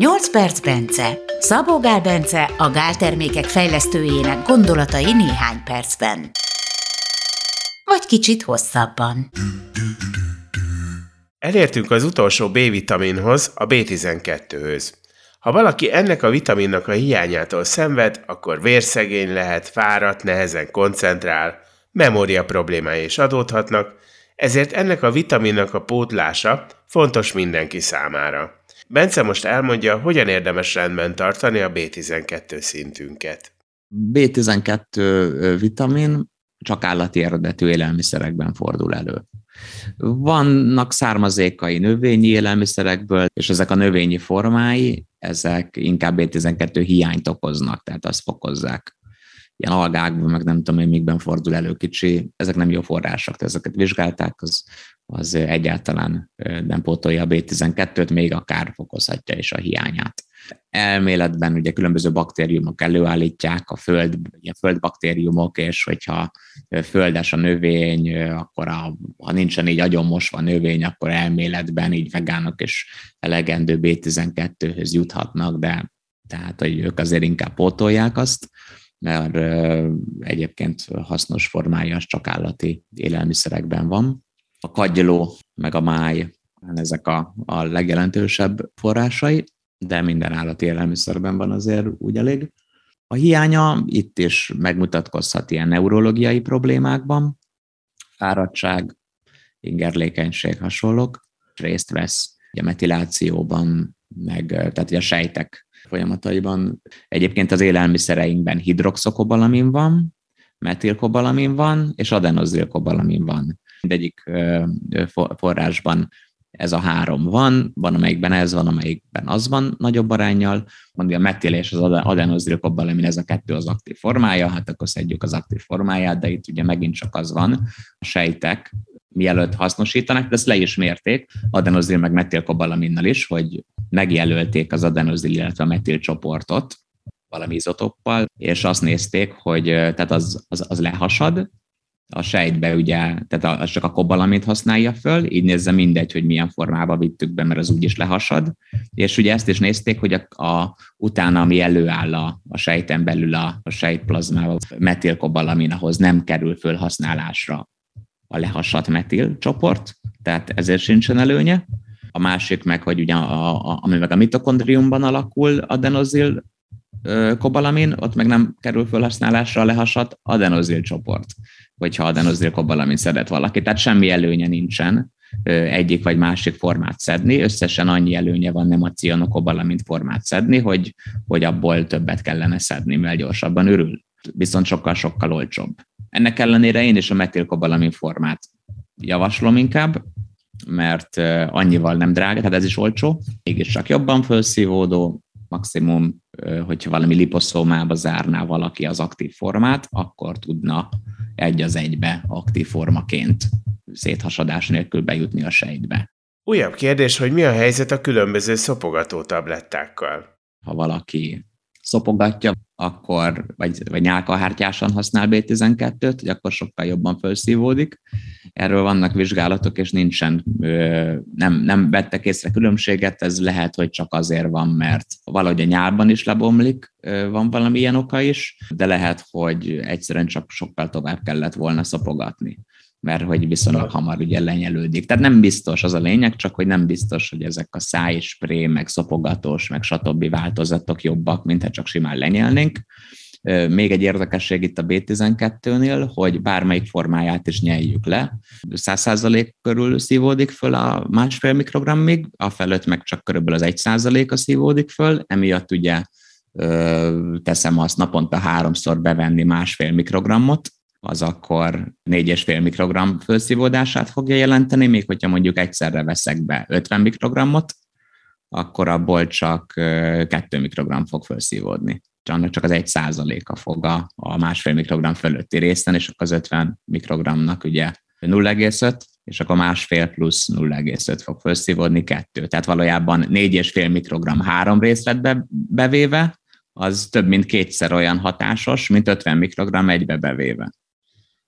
8 perc Bence. Szabó Gál Bence a gáltermékek fejlesztőjének gondolatai néhány percben. Vagy kicsit hosszabban. Elértünk az utolsó B-vitaminhoz, a B12-höz. Ha valaki ennek a vitaminnak a hiányától szenved, akkor vérszegény lehet, fáradt, nehezen koncentrál, memória problémái is adódhatnak, ezért ennek a vitaminnak a pótlása fontos mindenki számára. Bence most elmondja, hogyan érdemes rendben tartani a B12 szintünket. B12 vitamin csak állati eredetű élelmiszerekben fordul elő. Vannak származékai növényi élelmiszerekből, és ezek a növényi formái, ezek inkább B12 hiányt okoznak, tehát azt fokozzák. Ilyen algákban, meg nem tudom én, mikben fordul elő kicsi, ezek nem jó források, tehát ezeket vizsgálták, az az egyáltalán nem pótolja a B12-t, még akár fokozhatja is a hiányát. Elméletben ugye különböző baktériumok előállítják, a föld, a földbaktériumok, és hogyha földes a növény, akkor a, ha nincsen így agyonmosva a növény, akkor elméletben így vegánok is elegendő B12-höz juthatnak, de tehát, hogy ők azért inkább pótolják azt, mert egyébként hasznos formája az csak állati élelmiszerekben van a kagyló, meg a máj, ezek a, a legjelentősebb forrásai, de minden állati élelmiszerben van azért úgy elég. A hiánya itt is megmutatkozhat ilyen neurológiai problémákban, fáradtság, ingerlékenység hasonlók, részt vesz a metilációban, meg tehát a sejtek folyamataiban. Egyébként az élelmiszereinkben hidroxokobalamin van, metilkobalamin van, és adenozilkobalamin van mindegyik forrásban ez a három van, van amelyikben ez van, amelyikben az van nagyobb arányjal, mondja a metil és az adenozilkobalamin ez a kettő az aktív formája, hát akkor szedjük az aktív formáját, de itt ugye megint csak az van, a sejtek mielőtt hasznosítanak, de ezt le is mérték, adenozil meg metilkobalaminnal is, hogy megjelölték az adenozil, illetve a metil csoportot valami izotoppal, és azt nézték, hogy tehát az, az, az lehasad, a sejtbe ugye, tehát az csak a kobalamint használja föl, így nézze mindegy, hogy milyen formába vittük be, mert az úgyis lehasad. És ugye ezt is nézték, hogy a, a utána, ami előáll a, a sejten belül a, a sejtplazmával, metilkobalamin, ahhoz nem kerül felhasználásra a lehasadt metil csoport, tehát ezért sincsen előnye. A másik meg, hogy ugye a, a, ami meg a mitokondriumban alakul adenozil kobalamin, ott meg nem kerül felhasználásra a lehasadt adenozil csoport hogyha adenozilkobalamint szedett valaki. Tehát semmi előnye nincsen egyik vagy másik formát szedni, összesen annyi előnye van nem a cianokobalamint formát szedni, hogy, hogy abból többet kellene szedni, mert gyorsabban örül, viszont sokkal-sokkal olcsóbb. Ennek ellenére én is a metilkobalamin formát javaslom inkább, mert annyival nem drága, tehát ez is olcsó, mégis csak jobban felszívódó, maximum, hogyha valami liposzómába zárná valaki az aktív formát, akkor tudna egy az egybe aktív formaként széthasadás nélkül bejutni a sejtbe. Újabb kérdés, hogy mi a helyzet a különböző szopogató tablettákkal? Ha valaki szopogatja, akkor, vagy, vagy nyálkahártyásan használ B12-t, hogy akkor sokkal jobban felszívódik. Erről vannak vizsgálatok, és nincsen, nem, nem vettek észre különbséget, ez lehet, hogy csak azért van, mert valahogy a nyálban is lebomlik, van valami ilyen oka is, de lehet, hogy egyszerűen csak sokkal tovább kellett volna szopogatni mert hogy viszonylag hamar ugye lenyelődik. Tehát nem biztos az a lényeg, csak hogy nem biztos, hogy ezek a szájspré, meg szopogatós, meg stb. változatok jobbak, mint ha csak simán lenyelnénk. Még egy érdekesség itt a B12-nél, hogy bármelyik formáját is nyeljük le. 100% körül szívódik föl a másfél mikrogrammig, a felett meg csak körülbelül az 1%-a szívódik föl, emiatt ugye teszem azt naponta háromszor bevenni másfél mikrogrammot, az akkor 4,5 mikrogram felszívódását fogja jelenteni, még hogyha mondjuk egyszerre veszek be 50 mikrogrammot, akkor abból csak 2 mikrogram fog felszívódni. Annak csak az 1 százaléka fog a, a másfél mikrogram fölötti részen, és akkor az 50 mikrogramnak ugye 0,5, és akkor másfél plusz 0,5 fog felszívódni 2. Tehát valójában 4,5 mikrogram három részletbe bevéve, az több mint kétszer olyan hatásos, mint 50 mikrogram egybe bevéve.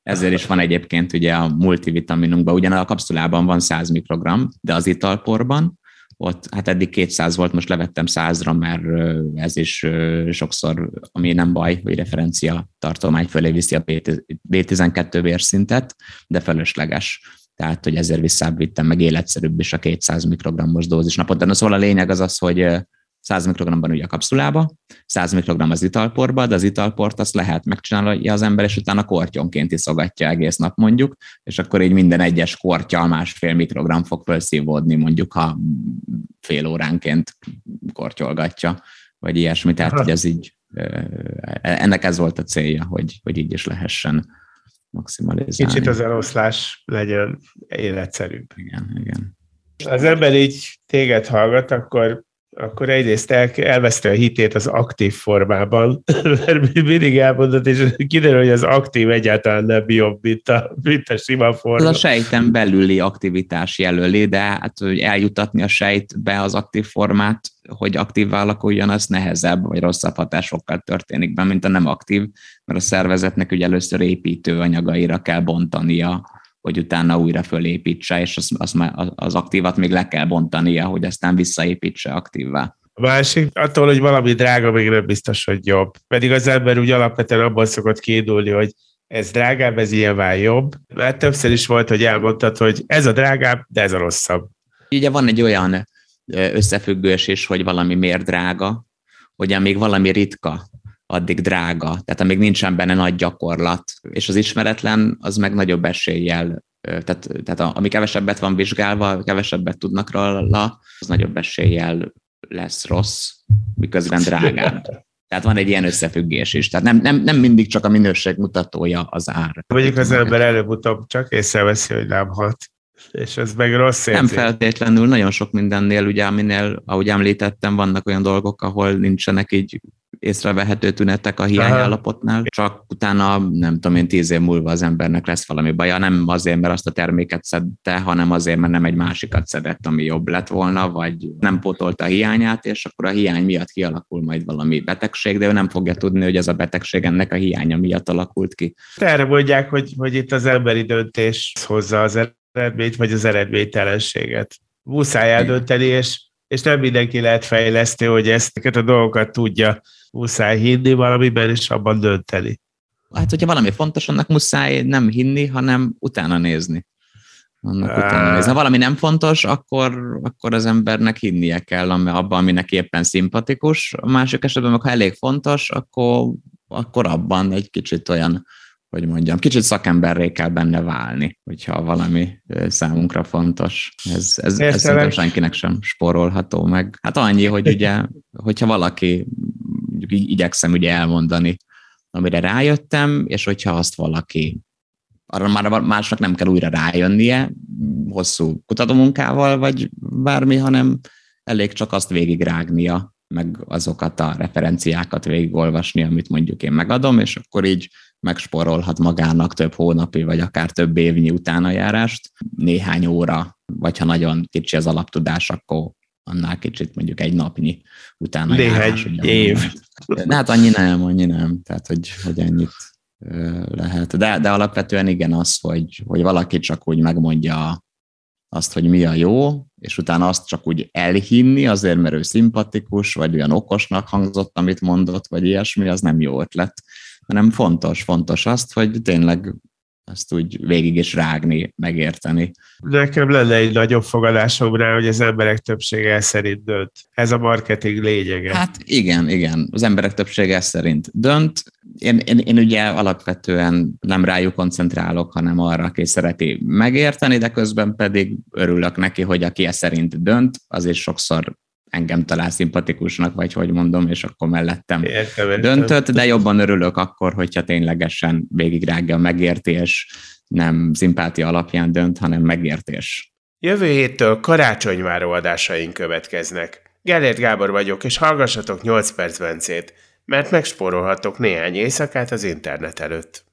Ezért is van egyébként ugye a multivitaminunkban, ugyan a kapszulában van 100 mikrogram, de az italporban, ott hát eddig 200 volt, most levettem 100-ra, mert ez is sokszor, ami nem baj, hogy referencia tartomány fölé viszi a B12 vérszintet, de felesleges. Tehát, hogy ezért visszábbvittem, meg életszerűbb is a 200 mikrogrammos dózis naponta. Szóval a lényeg az az, hogy 100 mikrogramban ugye a kapszulába, 100 mikrogram az italporba, de az italport azt lehet megcsinálja az ember, és utána kortyonként iszogatja egész nap mondjuk, és akkor így minden egyes kortyal másfél mikrogram fog felszívódni mondjuk, ha fél óránként kortyolgatja, vagy ilyesmi. Tehát, hogy ez így, ennek ez volt a célja, hogy, hogy így is lehessen maximalizálni. Kicsit az eloszlás legyen életszerűbb. Igen, igen. Az ember így téged hallgat, akkor akkor egyrészt el, elveszte a hitét az aktív formában, mert mindig elmondott, és kiderül, hogy az aktív egyáltalán nem jobb, mint a, mint a sima forma. Ez a sejten belüli aktivitás jelöli, de hát, hogy eljutatni a sejtbe az aktív formát, hogy aktív alakuljon, az nehezebb, vagy rosszabb hatásokkal történik be, mint a nem aktív, mert a szervezetnek ugye először építő anyagaira kell bontania hogy utána újra fölépítse, és az, az, az aktívat még le kell bontania, hogy aztán visszaépítse aktívvá. A másik, attól, hogy valami drága, még nem biztos, hogy jobb. Pedig az ember úgy alapvetően abban szokott kiindulni, hogy ez drágább, ez ilyen jobb. Mert többször is volt, hogy elmondtad, hogy ez a drágább, de ez a rosszabb. Ugye van egy olyan összefüggős is, hogy valami miért drága, hogy még valami ritka, addig drága, tehát amíg nincsen benne nagy gyakorlat, és az ismeretlen az meg nagyobb eséllyel, tehát, tehát ami kevesebbet van vizsgálva, kevesebbet tudnak róla, az nagyobb eséllyel lesz rossz, miközben drágább. Tehát van egy ilyen összefüggés is. Tehát nem, nem, nem mindig csak a minőség mutatója az ár. Mondjuk az ember előbb-utóbb csak észreveszi, hogy nem hat. És ez meg rossz érzés. Nem feltétlenül, nagyon sok mindennél, ugye, aminél, ahogy említettem, vannak olyan dolgok, ahol nincsenek így észrevehető tünetek a hiányállapotnál, csak utána nem tudom én tíz év múlva az embernek lesz valami baja, nem azért, mert azt a terméket szedte, hanem azért, mert nem egy másikat szedett, ami jobb lett volna, vagy nem pótolta a hiányát, és akkor a hiány miatt kialakul majd valami betegség, de ő nem fogja tudni, hogy ez a betegség ennek a hiánya miatt alakult ki. Erre mondják, hogy, hogy itt az emberi döntés hozza az eredményt, vagy az eredménytelenséget. Muszáj eldönteni, és és nem mindenki lehet fejlesztő, hogy ezt a dolgokat tudja muszáj hinni valamiben, és abban dönteni. Hát, hogyha valami fontos, annak muszáj nem hinni, hanem utána nézni. Annak uh, utána nézni. Ha valami nem fontos, akkor, akkor az embernek hinnie kell abban, ami neki éppen szimpatikus. A másik esetben, ha elég fontos, akkor, akkor abban egy kicsit olyan hogy mondjam, kicsit szakemberré kell benne válni, hogyha valami számunkra fontos. Ez, ez, ez szerintem senkinek sem sporolható meg. Hát annyi, hogy ugye, hogyha valaki, igyekszem ugye elmondani, amire rájöttem, és hogyha azt valaki arra már másnak nem kell újra rájönnie, hosszú kutatómunkával, vagy bármi, hanem elég csak azt végigrágnia, meg azokat a referenciákat végigolvasni, amit mondjuk én megadom, és akkor így megsporolhat magának több hónapi, vagy akár több évnyi utánajárást, néhány óra, vagy ha nagyon kicsi az alaptudás, akkor annál kicsit mondjuk egy napnyi utána Néhány év. De hát annyi nem, annyi nem. Tehát, hogy, hogy ennyit lehet. De, de alapvetően igen az, hogy, hogy valaki csak úgy megmondja azt, hogy mi a jó, és utána azt csak úgy elhinni, azért, mert ő szimpatikus, vagy olyan okosnak hangzott, amit mondott, vagy ilyesmi, az nem jó ötlet hanem fontos, fontos azt, hogy tényleg ezt úgy végig is rágni, megérteni. Nekem lenne egy nagyobb fogadásom rá, hogy az emberek többsége szerint dönt. Ez a marketing lényege. Hát igen, igen. Az emberek többsége szerint dönt. Én, én, én ugye alapvetően nem rájuk koncentrálok, hanem arra, aki szereti megérteni, de közben pedig örülök neki, hogy aki e szerint dönt, az is sokszor engem talál szimpatikusnak, vagy hogy mondom, és akkor mellettem értem, döntött, de jobban örülök akkor, hogyha ténylegesen végigrágja a megértés, nem szimpátia alapján dönt, hanem megértés. Jövő héttől karácsonyváró adásaink következnek. Gellért Gábor vagyok, és hallgassatok 8 perc Bencét, mert megspórolhatok néhány éjszakát az internet előtt.